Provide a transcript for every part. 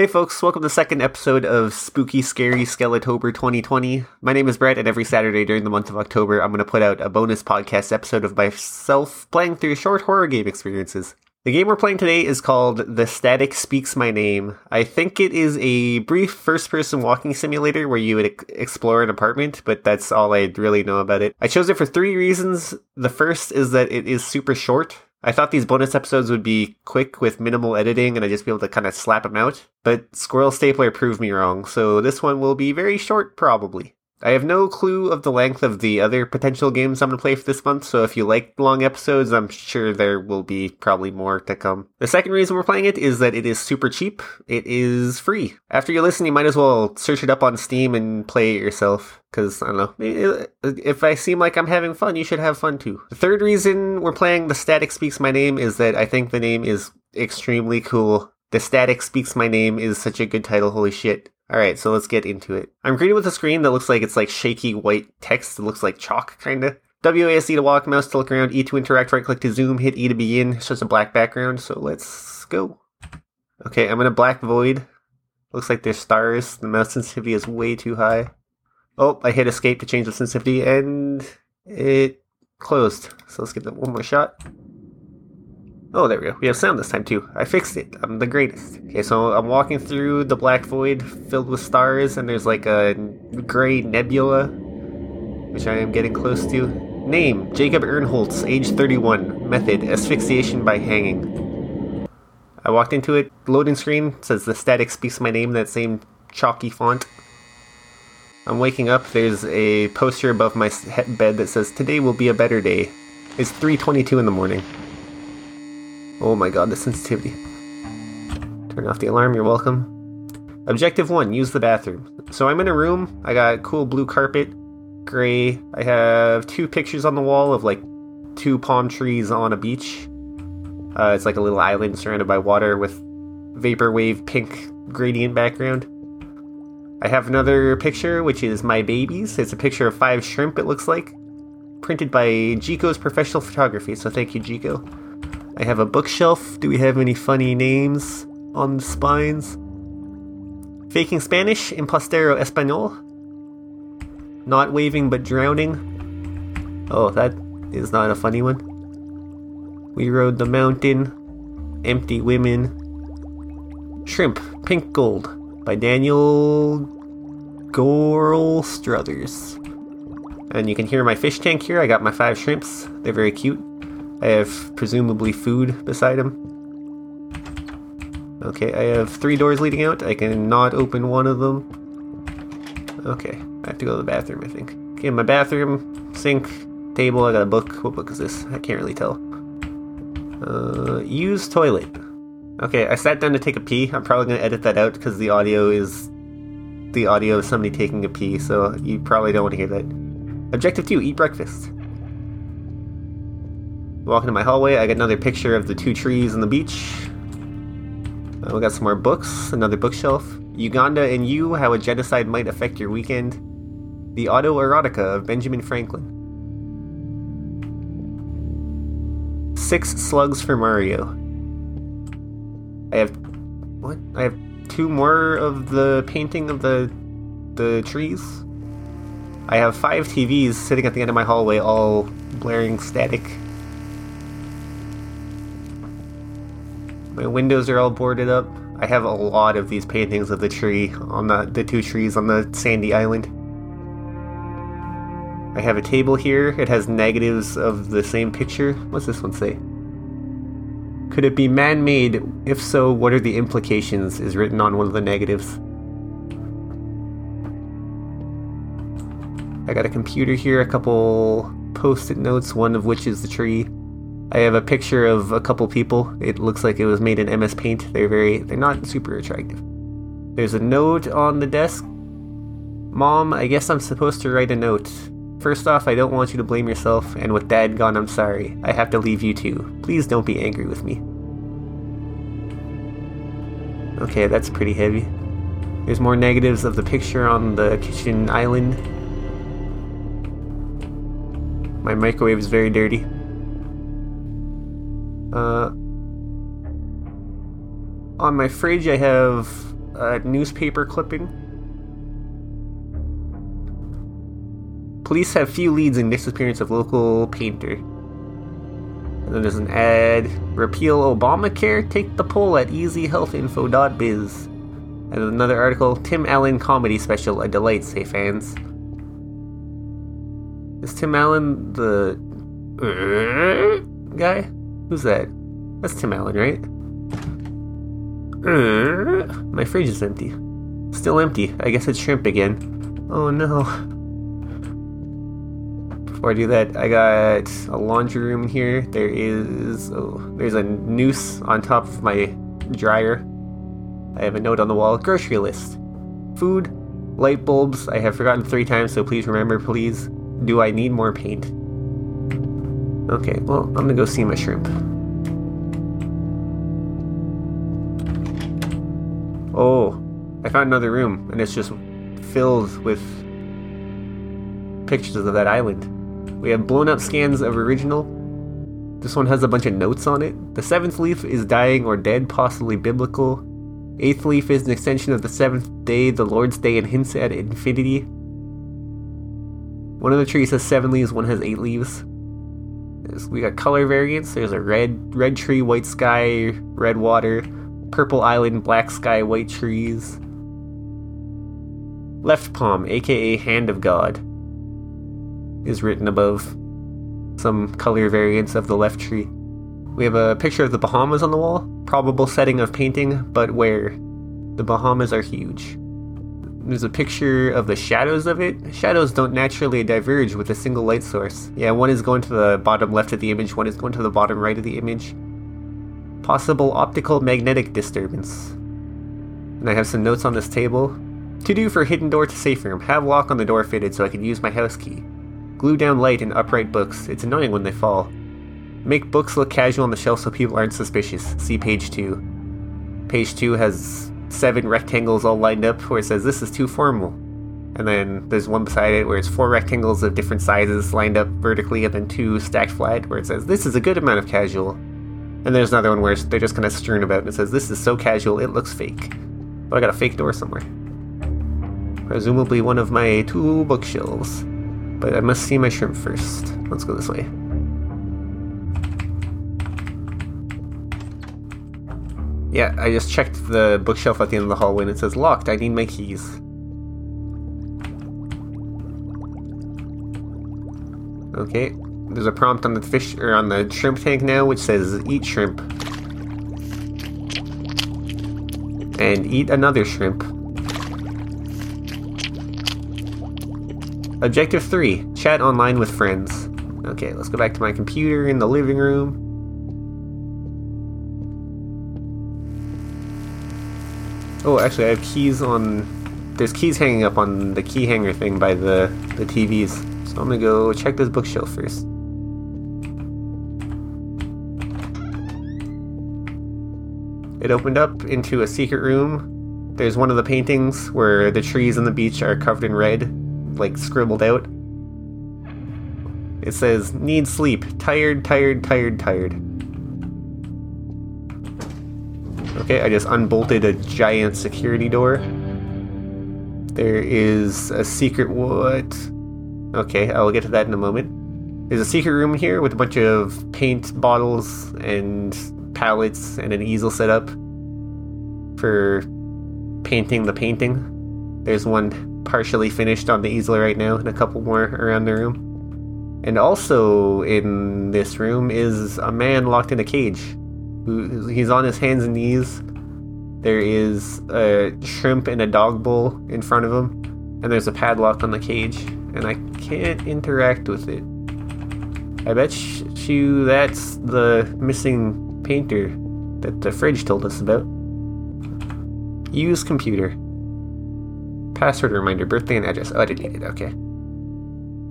Hey folks, welcome to the second episode of Spooky Scary Skeletober 2020. My name is Brett, and every Saturday during the month of October, I'm going to put out a bonus podcast episode of myself playing through short horror game experiences. The game we're playing today is called The Static Speaks My Name. I think it is a brief first person walking simulator where you would ex- explore an apartment, but that's all I really know about it. I chose it for three reasons. The first is that it is super short. I thought these bonus episodes would be quick with minimal editing and I'd just be able to kind of slap them out, but Squirrel Stapler proved me wrong, so this one will be very short probably. I have no clue of the length of the other potential games I'm going to play for this month, so if you like long episodes, I'm sure there will be probably more to come. The second reason we're playing it is that it is super cheap. It is free. After you listen, you might as well search it up on Steam and play it yourself, because, I don't know, uh, if I seem like I'm having fun, you should have fun too. The third reason we're playing The Static Speaks My Name is that I think the name is extremely cool. The Static Speaks My Name is such a good title, holy shit. Alright, so let's get into it. I'm greeted with a screen that looks like it's like shaky white text. It looks like chalk, kinda. WASD to walk, mouse to look around, E to interact, right click to zoom, hit E to begin. It's just a black background, so let's go. Okay, I'm in a black void. Looks like there's stars. The mouse sensitivity is way too high. Oh, I hit escape to change the sensitivity, and it closed. So let's give it one more shot. Oh, there we go. We have sound this time too. I fixed it. I'm the greatest. Okay, so I'm walking through the black void filled with stars, and there's like a gray nebula, which I am getting close to. Name Jacob Ernholtz, age 31. Method asphyxiation by hanging. I walked into it. Loading screen says the static speaks my name, that same chalky font. I'm waking up. There's a poster above my bed that says, Today will be a better day. It's 3.22 in the morning. Oh my god, the sensitivity. Turn off the alarm, you're welcome. Objective 1, use the bathroom. So I'm in a room, I got cool blue carpet, gray. I have two pictures on the wall of like two palm trees on a beach. Uh, it's like a little island surrounded by water with vaporwave pink gradient background. I have another picture, which is my babies. It's a picture of five shrimp, it looks like. Printed by Jico's Professional Photography, so thank you, Jico. I have a bookshelf. Do we have any funny names on the spines? Faking Spanish, Impostero Espanol. Not waving but drowning. Oh, that is not a funny one. We rode the mountain. Empty women. Shrimp, Pink Gold by Daniel Gorel Struthers. And you can hear my fish tank here. I got my five shrimps. They're very cute. I have presumably food beside him. Okay, I have three doors leading out. I can not open one of them. Okay, I have to go to the bathroom, I think. Okay, my bathroom, sink, table. I got a book. What book is this? I can't really tell. Uh, use toilet. Okay, I sat down to take a pee. I'm probably gonna edit that out because the audio is the audio of somebody taking a pee, so you probably don't want to hear that. Objective two: eat breakfast. Walking to my hallway, I got another picture of the two trees on the beach. Uh, we got some more books, another bookshelf. Uganda and You How a Genocide Might Affect Your Weekend. The Autoerotica of Benjamin Franklin. Six Slugs for Mario. I have. What? I have two more of the painting of the the trees. I have five TVs sitting at the end of my hallway, all blaring static My windows are all boarded up. I have a lot of these paintings of the tree on the, the two trees on the sandy island. I have a table here. It has negatives of the same picture. What's this one say? Could it be man made? If so, what are the implications? Is written on one of the negatives. I got a computer here, a couple post it notes, one of which is the tree. I have a picture of a couple people. It looks like it was made in MS Paint. They're very, they're not super attractive. There's a note on the desk. Mom, I guess I'm supposed to write a note. First off, I don't want you to blame yourself, and with Dad gone, I'm sorry. I have to leave you too. Please don't be angry with me. Okay, that's pretty heavy. There's more negatives of the picture on the kitchen island. My microwave is very dirty. Uh, on my fridge, I have a newspaper clipping. Police have few leads in disappearance of local painter. And then there's an ad. Repeal Obamacare? Take the poll at easyhealthinfo.biz. And another article. Tim Allen comedy special, a delight, say fans. Is Tim Allen the uh, guy? Who's that? That's Tim Allen, right? Uh, my fridge is empty. Still empty. I guess it's shrimp again. Oh no. Before I do that, I got a laundry room here. There is oh, there's a noose on top of my dryer. I have a note on the wall. Grocery list. Food, light bulbs. I have forgotten three times, so please remember, please. Do I need more paint? Okay, well, I'm gonna go see my shrimp. Oh, I found another room, and it's just filled with pictures of that island. We have blown up scans of original. This one has a bunch of notes on it. The seventh leaf is dying or dead, possibly biblical. Eighth leaf is an extension of the seventh day, the Lord's day, and hints at infinity. One of the trees has seven leaves, one has eight leaves. We got color variants. There's a red red tree, white sky, red water, purple island, black sky, white trees. Left palm, aka hand of God, is written above some color variants of the left tree. We have a picture of the Bahamas on the wall, probable setting of painting, but where the Bahamas are huge. There's a picture of the shadows of it. Shadows don't naturally diverge with a single light source. Yeah, one is going to the bottom left of the image, one is going to the bottom right of the image. Possible optical magnetic disturbance. And I have some notes on this table. To do for hidden door to safe room. Have lock on the door fitted so I can use my house key. Glue down light and upright books. It's annoying when they fall. Make books look casual on the shelf so people aren't suspicious. See page 2. Page 2 has seven rectangles all lined up where it says this is too formal. And then there's one beside it where it's four rectangles of different sizes lined up vertically, and then two stacked flat where it says this is a good amount of casual. And there's another one where they're just kind of strewn about and it says this is so casual it looks fake. But I got a fake door somewhere. Presumably one of my two bookshelves. But I must see my shrimp first. Let's go this way. Yeah, I just checked the bookshelf at the end of the hallway and it says locked. I need my keys. Okay, there's a prompt on the fish or on the shrimp tank now which says eat shrimp. And eat another shrimp. Objective 3 Chat online with friends. Okay, let's go back to my computer in the living room. Oh, actually, I have keys on. There's keys hanging up on the key hanger thing by the, the TVs. So I'm gonna go check this bookshelf first. It opened up into a secret room. There's one of the paintings where the trees on the beach are covered in red, like scribbled out. It says, Need sleep. Tired, tired, tired, tired. I just unbolted a giant security door. There is a secret what? Okay, I'll get to that in a moment. There's a secret room here with a bunch of paint bottles and palettes and an easel set up for painting the painting. There's one partially finished on the easel right now, and a couple more around the room. And also in this room is a man locked in a cage. He's on his hands and knees. There is a shrimp in a dog bowl in front of him, and there's a padlock on the cage, and I can't interact with it. I bet you that's the missing painter that the fridge told us about. Use computer. Password reminder, birthday and address. Oh, I deleted. It. Okay.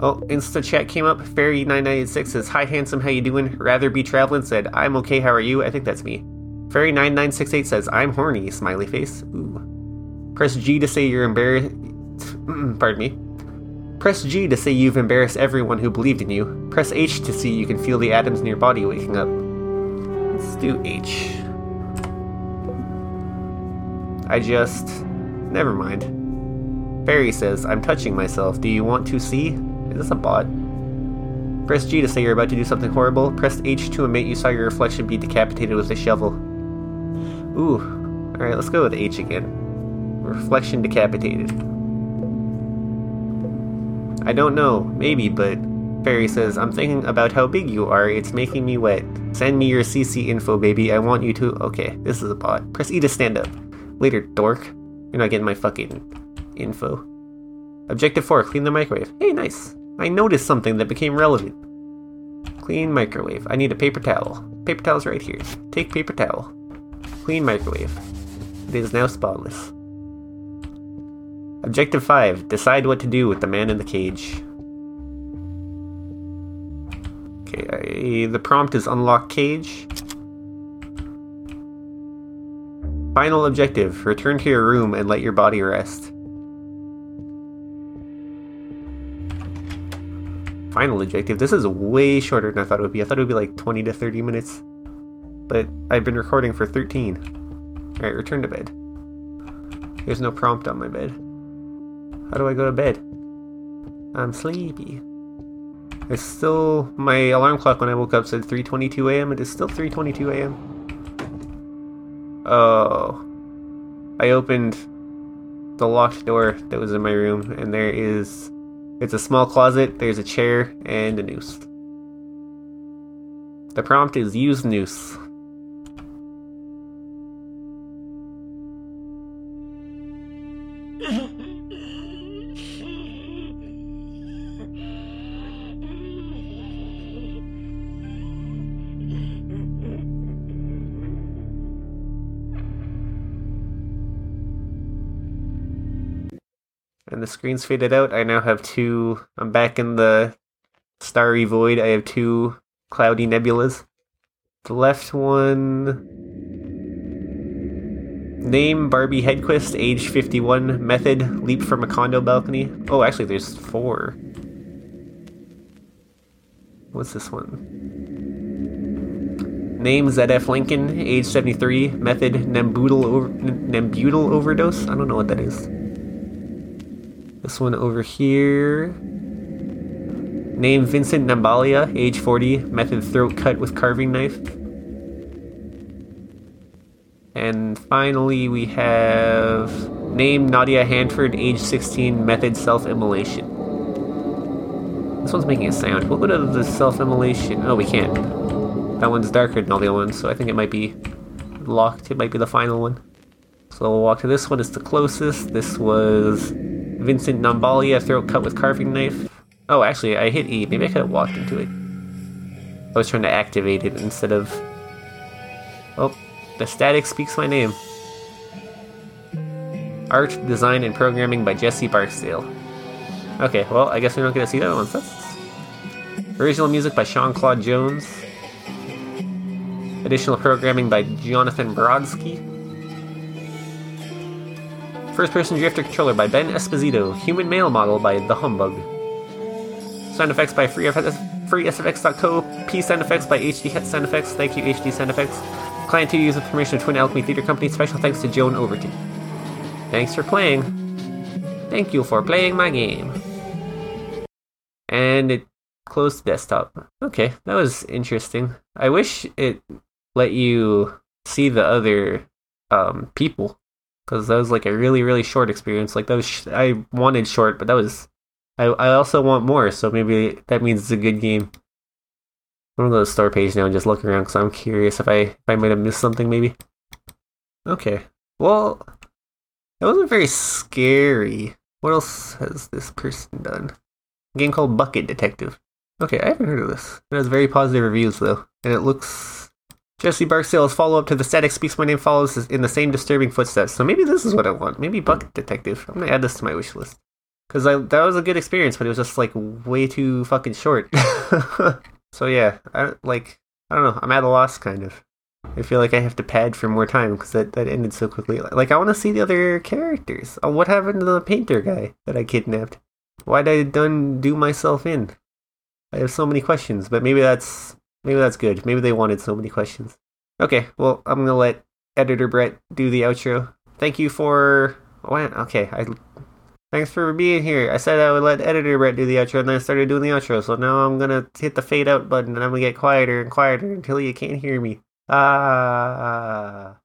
Oh, Insta chat came up. Fairy996 says, Hi, handsome, how you doing? Rather be traveling said, I'm okay, how are you? I think that's me. Fairy9968 says, I'm horny, smiley face. Ooh. Press G to say you're embarrassed. Pardon me. Press G to say you've embarrassed everyone who believed in you. Press H to see you can feel the atoms in your body waking up. Let's do H. I just. Never mind. Fairy says, I'm touching myself. Do you want to see? Is this a bot? Press G to say you're about to do something horrible. Press H to admit you saw your reflection be decapitated with a shovel. Ooh. Alright, let's go with H again. Reflection decapitated. I don't know, maybe, but Barry says, I'm thinking about how big you are. It's making me wet. Send me your CC info, baby. I want you to. Okay, this is a bot. Press E to stand up. Later, dork. You're not getting my fucking info. Objective 4 Clean the microwave. Hey, nice. I noticed something that became relevant. Clean microwave. I need a paper towel. Paper towel's right here. Take paper towel. Clean microwave. It is now spotless. Objective 5 Decide what to do with the man in the cage. Okay, I, the prompt is unlock cage. Final objective return to your room and let your body rest. Final objective. This is way shorter than I thought it would be. I thought it would be like 20 to 30 minutes. But I've been recording for 13. Alright, return to bed. There's no prompt on my bed. How do I go to bed? I'm sleepy. It's still my alarm clock when I woke up said 3:22 a.m. It is still 3:22 a.m. Oh. I opened the locked door that was in my room, and there is. It's a small closet, there's a chair, and a noose. The prompt is use noose. the screen's faded out. I now have two. I'm back in the starry void. I have two cloudy nebulas. The left one. Name Barbie Hedquist, age 51. Method leap from a condo balcony. Oh, actually, there's four. What's this one? Name ZF Lincoln, age 73. Method Nembutal, over- overdose. I don't know what that is. This one over here. Name Vincent Nambalia, age 40, method throat cut with carving knife. And finally, we have name Nadia Hanford, age 16, method self immolation. This one's making a sound. What would have the self immolation? Oh, we can't. That one's darker than all the other ones, so I think it might be locked. It might be the final one. So we'll walk to this one. It's the closest. This was Vincent Nambalia, throat cut with carving knife. Oh, actually, I hit E. Maybe I could have walked into it. I was trying to activate it instead of. Oh, the static speaks my name. Art, design, and programming by Jesse Barksdale. Okay, well, I guess we're not gonna see that one. That's original music by Sean Claude Jones. Additional programming by Jonathan Brodsky. First person drifter controller by Ben Esposito. Human male model by The Humbug. Sound effects by FreeSFX, FreeSFX.co. P sound effects by HD Sound Effects. Thank you, HD Sound Effects. Client 2 used permission of Twin Alchemy Theater Company. Special thanks to Joan Overton. Thanks for playing. Thank you for playing my game. And it closed desktop. Okay, that was interesting. I wish it let you see the other um, people because that was like a really really short experience. Like that was sh- I wanted short, but that was I I also want more. So maybe that means it's a good game. I'm gonna go to the store page now and just look around because I'm curious if I if I might have missed something maybe. Okay, well, that wasn't very scary. What else has this person done? A game called Bucket Detective. Okay, I haven't heard of this. It has very positive reviews though, and it looks Jesse Barksdale's follow up to The Static Speaks My Name follows in the same disturbing footsteps. So maybe this is what I want. Maybe Bucket hmm. Detective. I'm gonna add this to my wish list. Because that was a good experience, but it was just like way too fucking short. so yeah, I like I don't know. I'm at a loss, kind of. I feel like I have to pad for more time because that, that ended so quickly. Like I want to see the other characters. Oh, what happened to the painter guy that I kidnapped? Why did I done do myself in? I have so many questions, but maybe that's Maybe that's good. Maybe they wanted so many questions. Okay, well, I'm gonna let editor Brett do the outro. thank you for. Okay, I. Thanks for being here. I said I would let editor Brett do the outro, and then I started doing the outro. So now I'm gonna hit the fade out button, and I'm gonna get quieter and quieter until you can't hear me. Ah.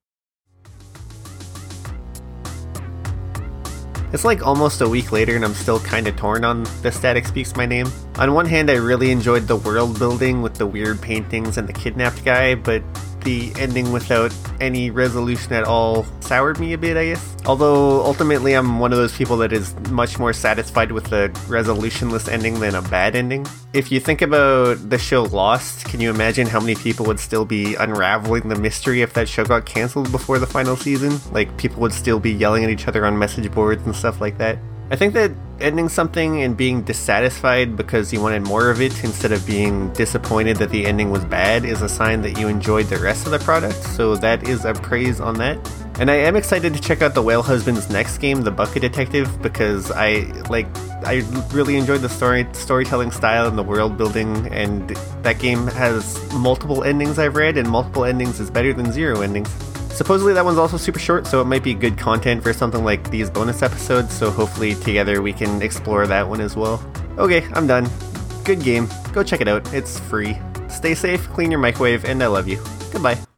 It's like almost a week later, and I'm still kind of torn on the Static Speaks My Name. On one hand, I really enjoyed the world building with the weird paintings and the kidnapped guy, but the ending without any resolution at all soured me a bit, I guess. Although ultimately, I'm one of those people that is much more satisfied with a resolutionless ending than a bad ending. If you think about the show Lost, can you imagine how many people would still be unraveling the mystery if that show got cancelled before the final season? Like, people would still be yelling at each other on message boards and stuff like that. I think that ending something and being dissatisfied because you wanted more of it instead of being disappointed that the ending was bad is a sign that you enjoyed the rest of the product, so that is a praise on that. And I am excited to check out the Whale Husband's next game, The Bucket Detective, because I like I really enjoyed the story storytelling style and the world building and that game has multiple endings I've read and multiple endings is better than zero endings. Supposedly that one's also super short, so it might be good content for something like these bonus episodes, so hopefully together we can explore that one as well. Okay, I'm done. Good game. Go check it out. It's free. Stay safe, clean your microwave, and I love you. Goodbye.